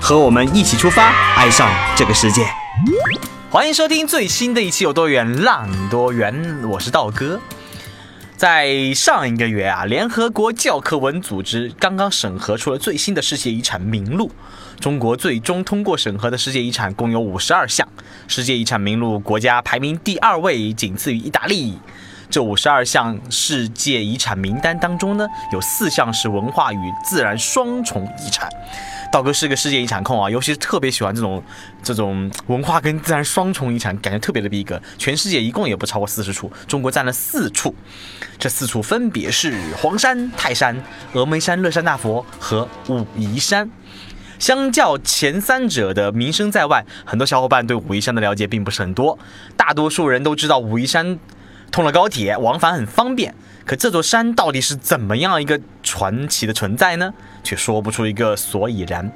和我们一起出发，爱上这个世界。欢迎收听最新的一期《有多远浪多远》，我是道哥。在上一个月啊，联合国教科文组织刚刚审核出了最新的世界遗产名录。中国最终通过审核的世界遗产共有五十二项，世界遗产名录国家排名第二位，仅次于意大利。这五十二项世界遗产名单当中呢，有四项是文化与自然双重遗产。道哥是个世界遗产控啊，尤其是特别喜欢这种这种文化跟自然双重遗产，感觉特别的逼格。全世界一共也不超过四十处，中国占了四处。这四处分别是黄山、泰山、峨眉山、乐山大佛和武夷山。相较前三者的名声在外，很多小伙伴对武夷山的了解并不是很多。大多数人都知道武夷山。通了高铁，往返很方便。可这座山到底是怎么样一个传奇的存在呢？却说不出一个所以然。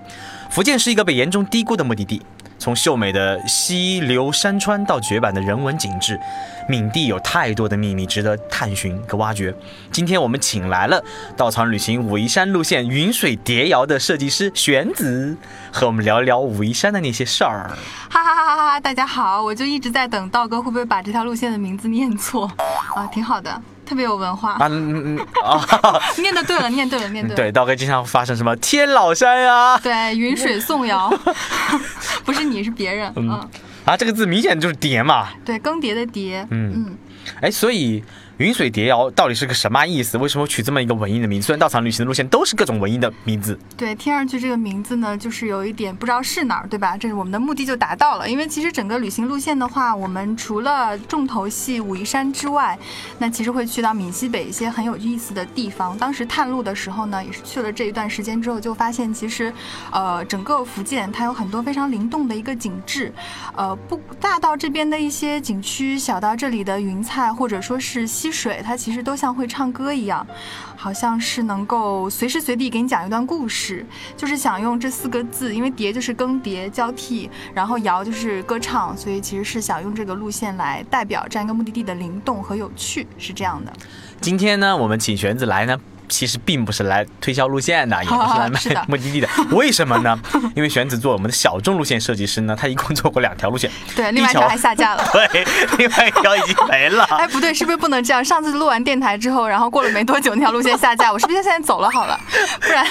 福建是一个被严重低估的目的地。从秀美的溪流山川到绝版的人文景致，闽地有太多的秘密值得探寻和挖掘。今天我们请来了稻草旅行武夷山路线云水叠窑的设计师玄子，和我们聊一聊武夷山的那些事儿。哈哈哈哈哈！大家好，我就一直在等道哥会不会把这条路线的名字念错啊，挺好的。特别有文化啊！嗯嗯啊，念的对了，念对了，念对了。对，道哥经常发生什么天老山呀？对，云水颂谣，不是你是别人。嗯啊，这个字明显就是叠嘛。对，更迭的迭。嗯嗯，哎，所以。云水叠瑶到底是个什么意思？为什么取这么一个文艺的名字？虽然稻草旅行的路线都是各种文艺的名字，对，听上去这个名字呢，就是有一点不知道是哪儿，对吧？这是我们的目的就达到了。因为其实整个旅行路线的话，我们除了重头戏武夷山之外，那其实会去到闽西北一些很有意思的地方。当时探路的时候呢，也是去了这一段时间之后，就发现其实，呃，整个福建它有很多非常灵动的一个景致，呃，不大到这边的一些景区，小到这里的云彩或者说是西水，它其实都像会唱歌一样，好像是能够随时随地给你讲一段故事。就是想用这四个字，因为叠就是更迭交替，然后摇就是歌唱，所以其实是想用这个路线来代表这样一个目的地的灵动和有趣，是这样的。今天呢，我们请玄子来呢。其实并不是来推销路线的，也不是来卖 目的地的。为什么呢？因为玄子做我们的小众路线设计师呢，他一共做过两条路线，对，另外一条还下架了。对，另外一条已经没了。哎，不对，是不是不能这样？上次录完电台之后，然后过了没多久，那条路线下架，我是不是现在走了好了？不然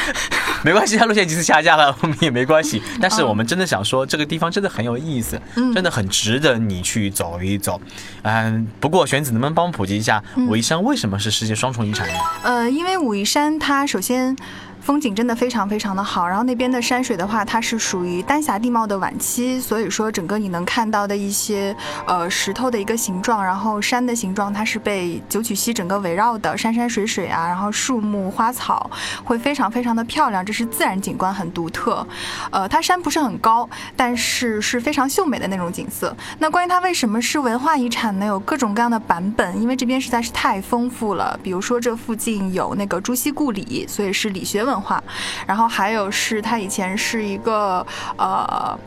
没关系，他路线几次下架了，我们也没关系。但是我们真的想说，这个地方真的很有意思，真的很值得你去走一走。嗯，不过玄子能不能帮我普及一下武夷山为什么是世界双重遗产呢？呃，因为武夷山它。首先。风景真的非常非常的好，然后那边的山水的话，它是属于丹霞地貌的晚期，所以说整个你能看到的一些呃石头的一个形状，然后山的形状，它是被九曲溪整个围绕的山山水水啊，然后树木花草会非常非常的漂亮，这是自然景观很独特。呃，它山不是很高，但是是非常秀美的那种景色。那关于它为什么是文化遗产呢？有各种各样的版本，因为这边实在是太丰富了。比如说这附近有那个朱熹故里，所以是理学。文化，然后还有是他以前是一个呃。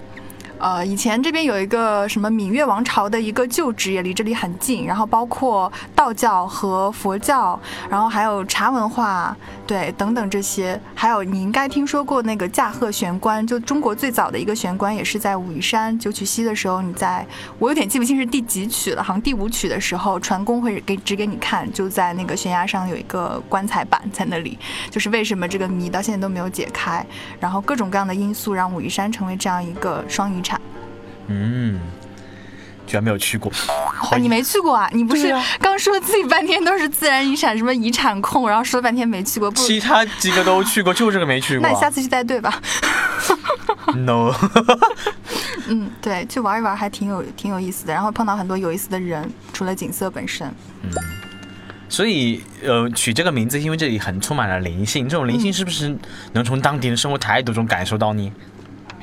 呃，以前这边有一个什么闽越王朝的一个旧址，也离这里很近。然后包括道教和佛教，然后还有茶文化，对，等等这些。还有你应该听说过那个驾鹤玄关，就中国最早的一个玄关，也是在武夷山九曲溪的时候。你在我有点记不清是第几曲了，好像第五曲的时候，船工会给指给你看，就在那个悬崖上有一个棺材板在那里。就是为什么这个谜到现在都没有解开，然后各种各样的因素让武夷山成为这样一个双遗产。嗯，居然没有去过啊！你没去过啊？你不是刚说自己半天都是自然遗产什么遗产控，然后说了半天没去过。其他几个都去过，就这个没去过。那你下次去带队吧。No。嗯，对，去玩一玩还挺有挺有意思的，然后碰到很多有意思的人，除了景色本身。嗯，所以呃，取这个名字，因为这里很充满了灵性。这种灵性是不是能从当地人生活态度中感受到呢？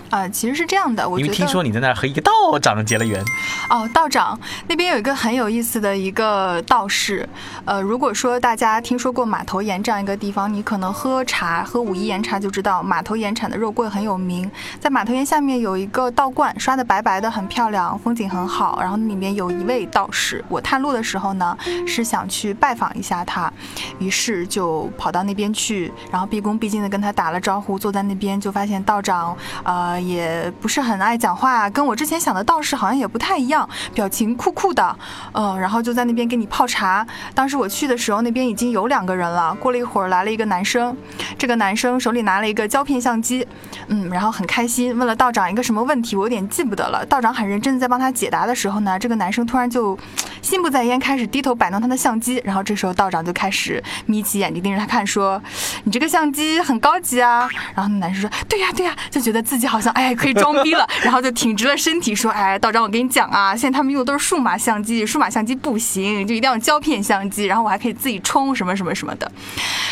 啊，其实是这样的，我因为听说你在那儿和一个道长结了缘。哦，道长那边有一个很有意思的一个道士。呃，如果说大家听说过马头岩这样一个地方，你可能喝茶喝武夷岩茶就知道马头岩产的肉桂很有名。在马头岩下面有一个道观，刷的白白的，很漂亮，风景很好。然后里面有一位道士，我探路的时候呢，是想去拜访一下他，于是就跑到那边去，然后毕恭毕敬的跟他打了招呼，坐在那边就发现道长，呃，也不是很爱讲话，跟我之前想的道士好像也不太一样，表情酷酷的，嗯，然后就在那边给你泡茶。当时我去的时候，那边已经有两个人了。过了一会儿，来了一个男生，这个男生手里拿了一个胶片相机，嗯，然后很开心，问了道长一个什么问题，我有点记不得了。道长很认真的在帮他解答的时候呢，这个男生突然就心不在焉，开始低头摆弄他的相机。然后这时候道长就开始眯起眼睛盯着他看，说：“你这个相机很高级啊。”然后那男生说：“对呀，对呀。”就觉得自己好像哎可以装逼了，然后就挺直了身体说：“哎，道长，我跟你讲啊，现在他们用的都是数码相机，数码相机不行，就一定要胶片相机。然后我还可以自己冲什么什么什么的。”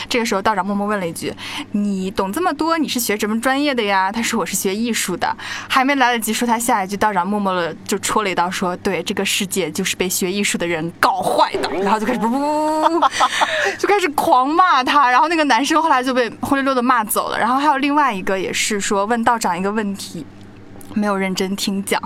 这个时候道长默默问了一句：“你懂这么多？你是学什么专业的呀？”他说：“我是学艺术的。”还没来得及说他下一句，道长默默的就戳了一刀，说：“对，这个世界就是被学艺术的人搞坏的。”然后就开始呜，就开始狂骂他。然后那个男生后来就被灰溜溜的骂走了。然后还有另外一个也是说问道长一个问题。没有认真听讲，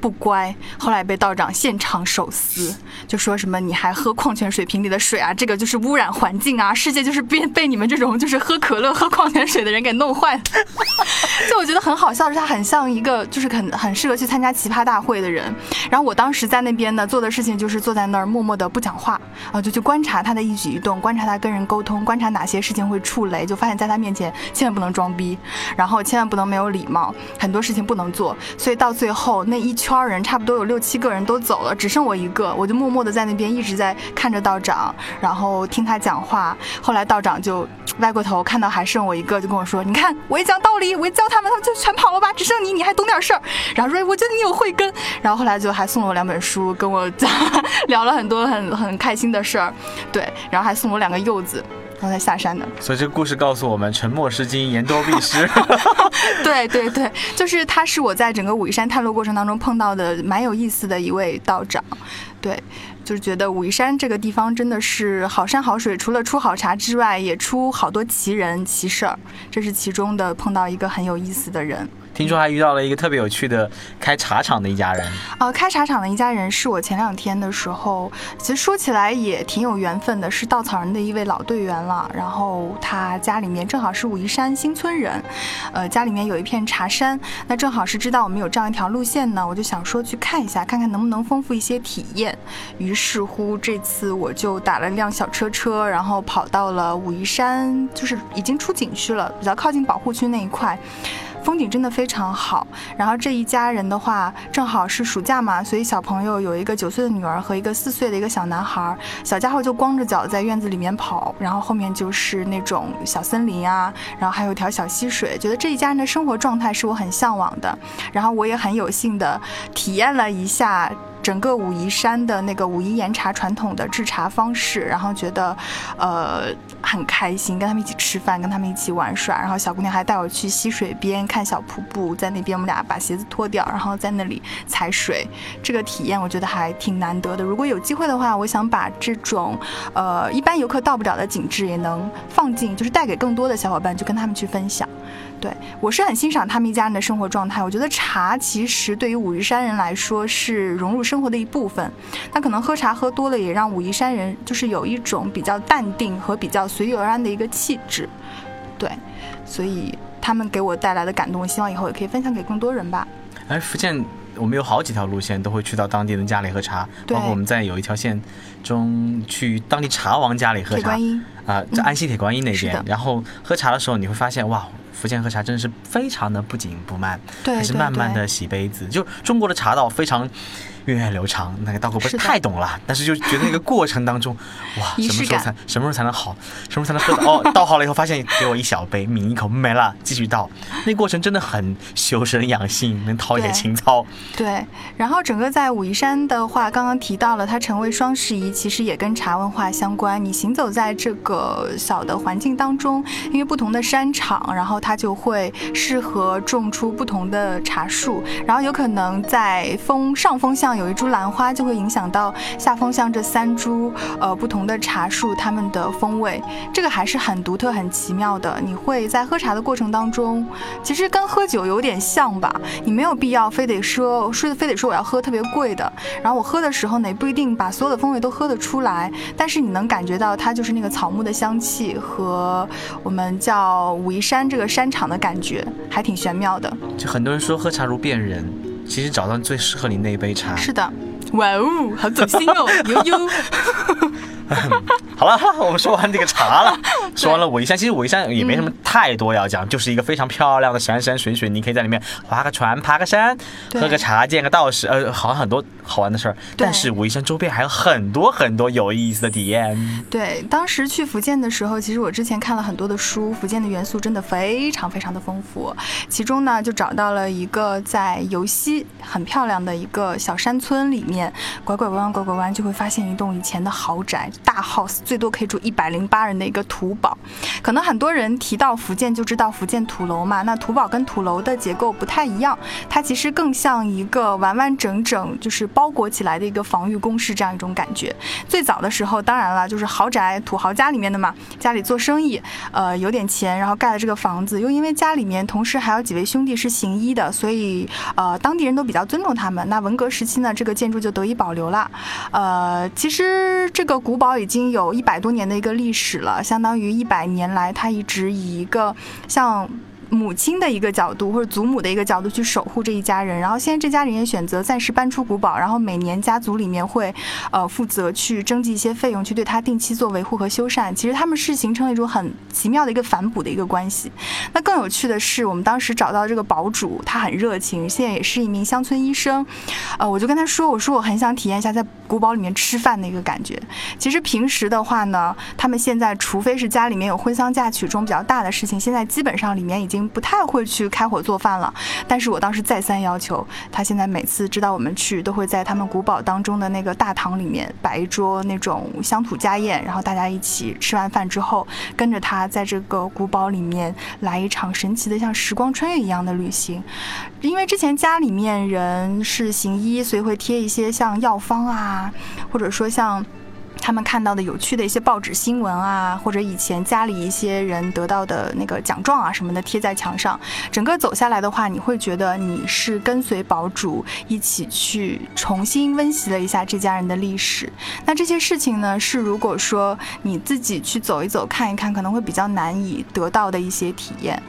不乖，后来被道长现场手撕，就说什么你还喝矿泉水瓶里的水啊，这个就是污染环境啊，世界就是被被你们这种 就是喝可乐、喝矿泉水的人给弄坏了。就我觉得很好笑，是他很像一个就是很很适合去参加奇葩大会的人。然后我当时在那边呢，做的事情就是坐在那儿默默的不讲话，啊，就去观察他的一举一动，观察他跟人沟通，观察哪些事情会触雷，就发现在他面前千万不能装逼，然后千万不能没有礼貌，很多事情不能做。所以到最后那一圈人差不多有六七个人都走了，只剩我一个，我就默默的在那边一直在看着道长，然后听他讲话。后来道长就歪过头看到还剩我一个，就跟我说：“你看我一讲道理，我一教他们，他们就全跑了吧？只剩你，你还懂点事儿。”然后说：“我觉得你有慧根。”然后后来就还送了我两本书，跟我讲 聊了很多很很开心的事儿，对，然后还送我两个柚子。然后才下山的，所以这个故事告诉我们：沉默是金，言多必失。对对对，就是他是我在整个武夷山探路过程当中碰到的蛮有意思的一位道长。对，就是觉得武夷山这个地方真的是好山好水，除了出好茶之外，也出好多奇人奇事儿。这是其中的碰到一个很有意思的人。听说还遇到了一个特别有趣的开茶厂的一家人。呃，开茶厂的一家人是我前两天的时候，其实说起来也挺有缘分的，是稻草人的一位老队员了。然后他家里面正好是武夷山新村人，呃，家里面有一片茶山，那正好是知道我们有这样一条路线呢，我就想说去看一下，看看能不能丰富一些体验。于是乎，这次我就打了辆小车车，然后跑到了武夷山，就是已经出景区了，比较靠近保护区那一块。风景真的非常好，然后这一家人的话，正好是暑假嘛，所以小朋友有一个九岁的女儿和一个四岁的一个小男孩，小家伙就光着脚在院子里面跑，然后后面就是那种小森林啊，然后还有一条小溪水，觉得这一家人的生活状态是我很向往的，然后我也很有幸的体验了一下。整个武夷山的那个武夷岩茶传统的制茶方式，然后觉得，呃，很开心，跟他们一起吃饭，跟他们一起玩耍，然后小姑娘还带我去溪水边看小瀑布，在那边我们俩把鞋子脱掉，然后在那里踩水，这个体验我觉得还挺难得的。如果有机会的话，我想把这种，呃，一般游客到不了的景致也能放进，就是带给更多的小伙伴，就跟他们去分享。对我是很欣赏他们一家人的生活状态。我觉得茶其实对于武夷山人来说是融入生活的一部分。那可能喝茶喝多了，也让武夷山人就是有一种比较淡定和比较随遇而安的一个气质。对，所以他们给我带来的感动，希望以后也可以分享给更多人吧。哎，福建我们有好几条路线都会去到当地的家里喝茶，包括我们在有一条线中去当地茶王家里喝茶。铁观音啊，在安溪铁观音那边，然后喝茶的时候你会发现哇。福建喝茶真的是非常的不紧不慢，对还是慢慢的洗杯子。就中国的茶道非常源远流长，那个道哥不是太懂了，但是就觉得那个过程当中，哇，什么时候才什么时候才能好，什么时候才能喝到？哦，倒好了以后发现给我一小杯，抿一口没了，继续倒。那过程真的很修身养性，能陶冶情操。对，然后整个在武夷山的话，刚刚提到了它成为双十一，其实也跟茶文化相关。你行走在这个个小的环境当中，因为不同的山场，然后它就会适合种出不同的茶树，然后有可能在风上风向有一株兰花，就会影响到下风向这三株呃不同的茶树它们的风味，这个还是很独特、很奇妙的。你会在喝茶的过程当中，其实跟喝酒有点像吧，你没有必要非得说说非得说我要喝特别贵的，然后我喝的时候呢，也不一定把所有的风味都喝得出来，但是你能感觉到它就是那个草木的香气和我们叫武夷山这个山场的感觉，还挺玄妙的。就很多人说喝茶如辨人，其实找到最适合你那一杯茶。是的，哇哦，好走心哦，悠悠。好了，我们说完这个茶了，说完了武夷山。其实武夷山也没什么太多要讲，就是一个非常漂亮的山山水水，你可以在里面划个船、爬个山、喝个茶、见个道士，呃，好像很多好玩的事儿。但是武夷山周边还有很多很多有意思的体验。对，当时去福建的时候，其实我之前看了很多的书，福建的元素真的非常非常的丰富。其中呢，就找到了一个在游溪很漂亮的一个小山村里面，拐拐弯拐拐弯就会发现一栋以前的豪宅。大 house 最多可以住一百零八人的一个土堡，可能很多人提到福建就知道福建土楼嘛，那土堡跟土楼的结构不太一样，它其实更像一个完完整整就是包裹起来的一个防御工事这样一种感觉。最早的时候，当然了，就是豪宅土豪家里面的嘛，家里做生意，呃，有点钱，然后盖了这个房子，又因为家里面同时还有几位兄弟是行医的，所以呃，当地人都比较尊重他们。那文革时期呢，这个建筑就得以保留了。呃，其实这个古堡。已经有一百多年的一个历史了，相当于一百年来，它一直以一个像。母亲的一个角度，或者祖母的一个角度去守护这一家人，然后现在这家人也选择暂时搬出古堡，然后每年家族里面会，呃，负责去征集一些费用，去对他定期做维护和修缮。其实他们是形成了一种很奇妙的一个反哺的一个关系。那更有趣的是，我们当时找到这个堡主，他很热情，现在也是一名乡村医生。呃，我就跟他说，我说我很想体验一下在古堡里面吃饭的一个感觉。其实平时的话呢，他们现在除非是家里面有婚丧嫁娶中比较大的事情，现在基本上里面已经。不太会去开火做饭了，但是我当时再三要求他，现在每次知道我们去，都会在他们古堡当中的那个大堂里面摆一桌那种乡土家宴，然后大家一起吃完饭之后，跟着他在这个古堡里面来一场神奇的像时光穿越一样的旅行。因为之前家里面人是行医，所以会贴一些像药方啊，或者说像。他们看到的有趣的一些报纸新闻啊，或者以前家里一些人得到的那个奖状啊什么的贴在墙上，整个走下来的话，你会觉得你是跟随堡主一起去重新温习了一下这家人的历史。那这些事情呢，是如果说你自己去走一走看一看，可能会比较难以得到的一些体验，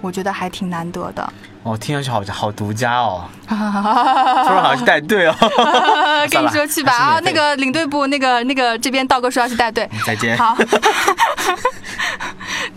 我觉得还挺难得的。哦，听上去好好独家哦，突然好像是带队哦。跟你说去吧啊，那个领队部，那个那个这边道哥说要去带队，再见。好。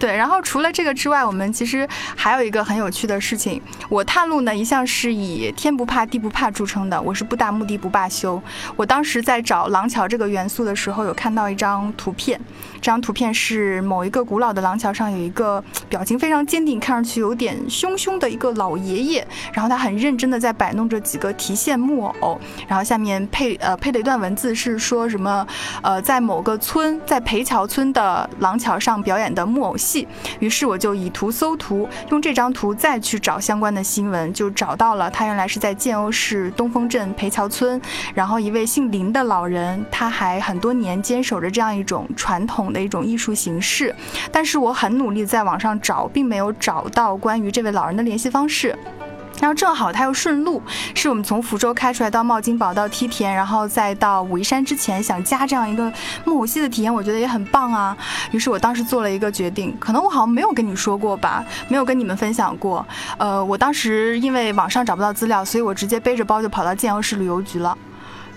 对，然后除了这个之外，我们其实还有一个很有趣的事情。我探路呢，一向是以天不怕地不怕著称的，我是不达目的不罢休。我当时在找廊桥这个元素的时候，有看到一张图片，这张图片是某一个古老的廊桥上有一个表情非常坚定，看上去有点凶凶的一个老爷爷，然后他很认真的在摆弄着几个提线木偶，然后下面配呃配了一段文字是说什么呃在某个村在裴桥村的廊桥上表演的木偶戏。于是我就以图搜图，用这张图再去找相关的新闻，就找到了他原来是在建瓯市东风镇裴桥村，然后一位姓林的老人，他还很多年坚守着这样一种传统的一种艺术形式，但是我很努力在网上找，并没有找到关于这位老人的联系方式。然后正好它又顺路，是我们从福州开出来到茂金堡到梯田，然后再到武夷山之前，想加这样一个木偶戏的体验，我觉得也很棒啊。于是我当时做了一个决定，可能我好像没有跟你说过吧，没有跟你们分享过。呃，我当时因为网上找不到资料，所以我直接背着包就跑到建阳市旅游局了。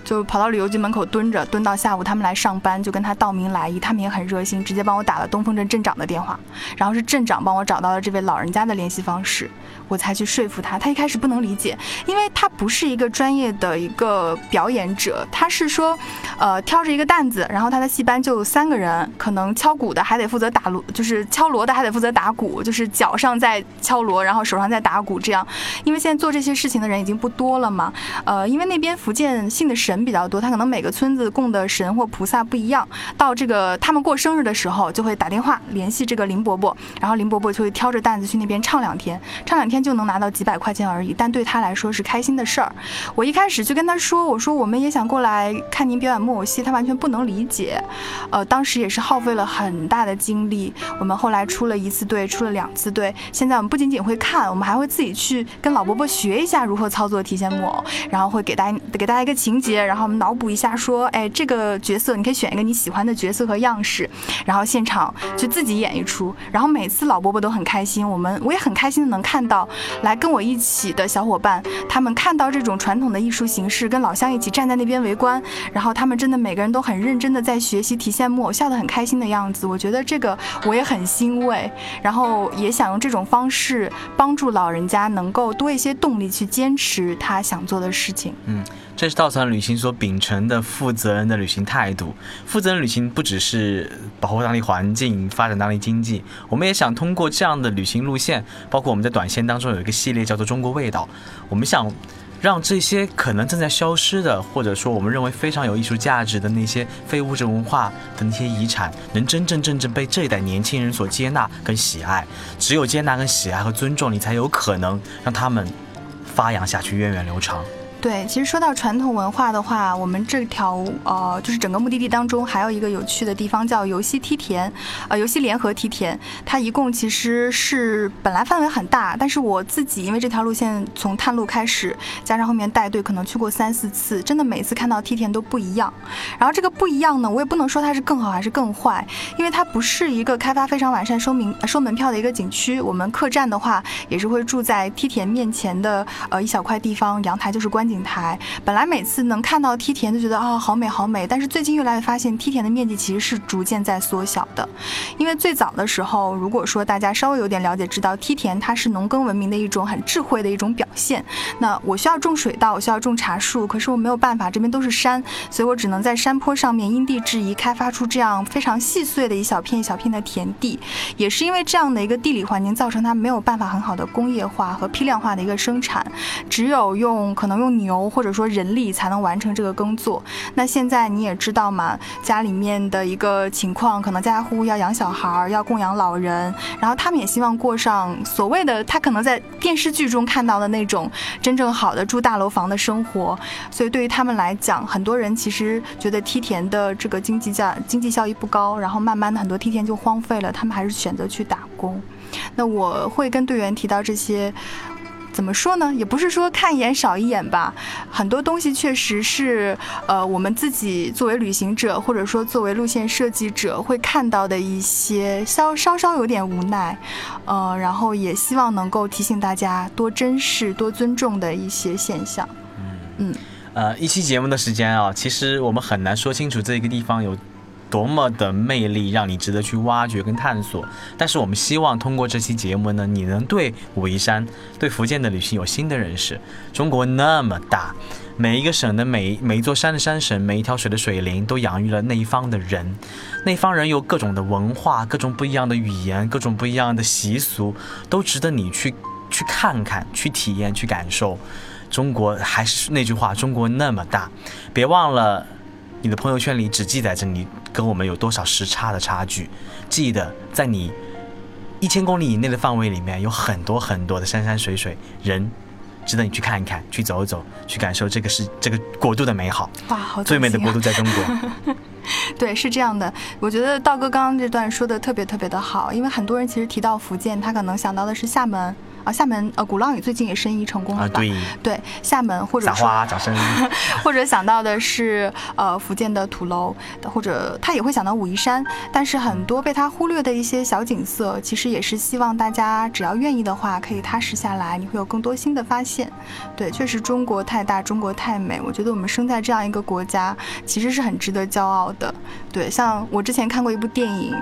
就跑到旅游局门口蹲着，蹲到下午他们来上班，就跟他道明来意。他们也很热心，直接帮我打了东风镇镇长的电话，然后是镇长帮我找到了这位老人家的联系方式，我才去说服他。他一开始不能理解，因为他不是一个专业的一个表演者，他是说，呃，挑着一个担子，然后他的戏班就三个人，可能敲鼓的还得负责打锣，就是敲锣的还得负责打鼓，就是脚上在敲锣，然后手上在打鼓这样。因为现在做这些事情的人已经不多了嘛，呃，因为那边福建信的神。神比较多，他可能每个村子供的神或菩萨不一样。到这个他们过生日的时候，就会打电话联系这个林伯伯，然后林伯伯就会挑着担子去那边唱两天，唱两天就能拿到几百块钱而已，但对他来说是开心的事儿。我一开始就跟他说：“我说我们也想过来看您表演木偶戏。”他完全不能理解。呃，当时也是耗费了很大的精力。我们后来出了一次队，出了两次队。现在我们不仅仅会看，我们还会自己去跟老伯伯学一下如何操作提线木偶，然后会给大家给大家一个情节，然后我们脑补一下，说：“哎，这个角色你可以选一个你喜欢的角色和样式，然后现场就自己演一出。”然后每次老伯伯都很开心，我们我也很开心的能看到来跟我一起的小伙伴，他们看到这种传统的艺术形式，跟老乡一起站在那边围观，然后他们真的每个人都很认真的在学习提线木偶，笑得很开心的样子。我觉得这个我也很欣慰，然后也想用这种方式帮助老人家能够多一些动力去坚持他想做的事情。嗯。这是稻草人旅行所秉承的负责任的旅行态度。负责任旅行不只是保护当地环境、发展当地经济，我们也想通过这样的旅行路线，包括我们在短线当中有一个系列叫做《中国味道》，我们想让这些可能正在消失的，或者说我们认为非常有艺术价值的那些非物质文化的那些遗产，能真真正正被这一代年轻人所接纳跟喜爱。只有接纳跟喜爱和尊重，你才有可能让他们发扬下去，源远流长。对，其实说到传统文化的话，我们这条呃，就是整个目的地当中还有一个有趣的地方叫游戏梯田，呃，游戏联合梯田，它一共其实是本来范围很大，但是我自己因为这条路线从探路开始，加上后面带队可能去过三四次，真的每次看到梯田都不一样。然后这个不一样呢，我也不能说它是更好还是更坏，因为它不是一个开发非常完善、收名收门票的一个景区。我们客栈的话也是会住在梯田面前的呃一小块地方，阳台就是观。景台本来每次能看到梯田就觉得啊好美好美，但是最近越来越发现梯田的面积其实是逐渐在缩小的。因为最早的时候，如果说大家稍微有点了解，知道梯田它是农耕文明的一种很智慧的一种表现。那我需要种水稻，我需要种茶树，可是我没有办法，这边都是山，所以我只能在山坡上面因地制宜开发出这样非常细碎的一小片一小片的田地。也是因为这样的一个地理环境，造成它没有办法很好的工业化和批量化的一个生产，只有用可能用。牛或者说人力才能完成这个耕作。那现在你也知道嘛，家里面的一个情况，可能家家户户要养小孩，要供养老人，然后他们也希望过上所谓的他可能在电视剧中看到的那种真正好的住大楼房的生活。所以对于他们来讲，很多人其实觉得梯田的这个经济价经济效益不高，然后慢慢的很多梯田就荒废了，他们还是选择去打工。那我会跟队员提到这些。怎么说呢？也不是说看一眼少一眼吧，很多东西确实是，呃，我们自己作为旅行者，或者说作为路线设计者会看到的一些稍稍稍有点无奈，呃，然后也希望能够提醒大家多珍视、多尊重的一些现象。嗯嗯，呃，一期节目的时间啊，其实我们很难说清楚这个地方有。多么的魅力，让你值得去挖掘跟探索。但是我们希望通过这期节目呢，你能对武夷山、对福建的旅行有新的认识。中国那么大，每一个省的每每一座山的山神，每一条水的水灵，都养育了那一方的人。那方人有各种的文化，各种不一样的语言，各种不一样的习俗，都值得你去去看看、去体验、去感受。中国还是那句话，中国那么大，别忘了。你的朋友圈里只记载着你跟我们有多少时差的差距，记得在你一千公里以内的范围里面有很多很多的山山水水人，值得你去看一看，去走一走，去感受这个是这个国度的美好。哇，好最美的国度在中国。对，是这样的。我觉得道哥刚刚这段说的特别特别的好，因为很多人其实提到福建，他可能想到的是厦门。啊，厦门呃，鼓浪屿最近也申遗成功了吧？对，对，厦门或者 或者想到的是呃福建的土楼，或者他也会想到武夷山。但是很多被他忽略的一些小景色，其实也是希望大家只要愿意的话，可以踏实下来，你会有更多新的发现。对，确实中国太大，中国太美，我觉得我们生在这样一个国家，其实是很值得骄傲的。对，像我之前看过一部电影，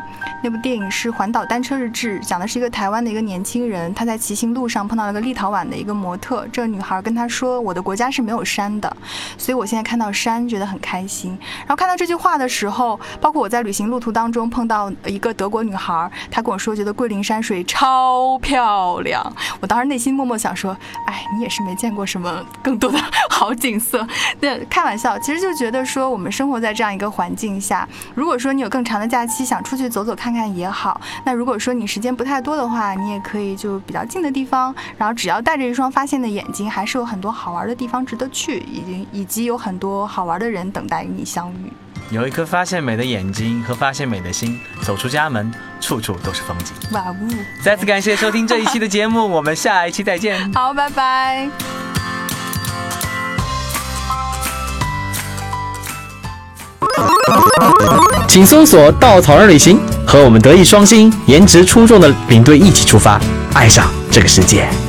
那部电影是《环岛单车日志》，讲的是一个台湾的一个年轻人，他在骑行。路上碰到了个立陶宛的一个模特，这女孩跟他说：“我的国家是没有山的，所以我现在看到山觉得很开心。”然后看到这句话的时候，包括我在旅行路途当中碰到一个德国女孩，她跟我说觉得桂林山水超漂亮，我当时内心默默想说：“哎，你也是没见过什么更多的好景色。”对，开玩笑，其实就觉得说我们生活在这样一个环境下，如果说你有更长的假期想出去走走看看也好，那如果说你时间不太多的话，你也可以就比较近的地方，然后只要带着一双发现的眼睛，还是有很多好玩的地方值得去，以及以及有很多好玩的人等待与你相遇。有一颗发现美的眼睛和发现美的心，走出家门，处处都是风景。哇呜！再次感谢收听这一期的节目，我们下一期再见。好，拜拜。请搜索“稻草人旅行”，和我们德艺双馨、颜值出众的领队一起出发，爱上这个世界。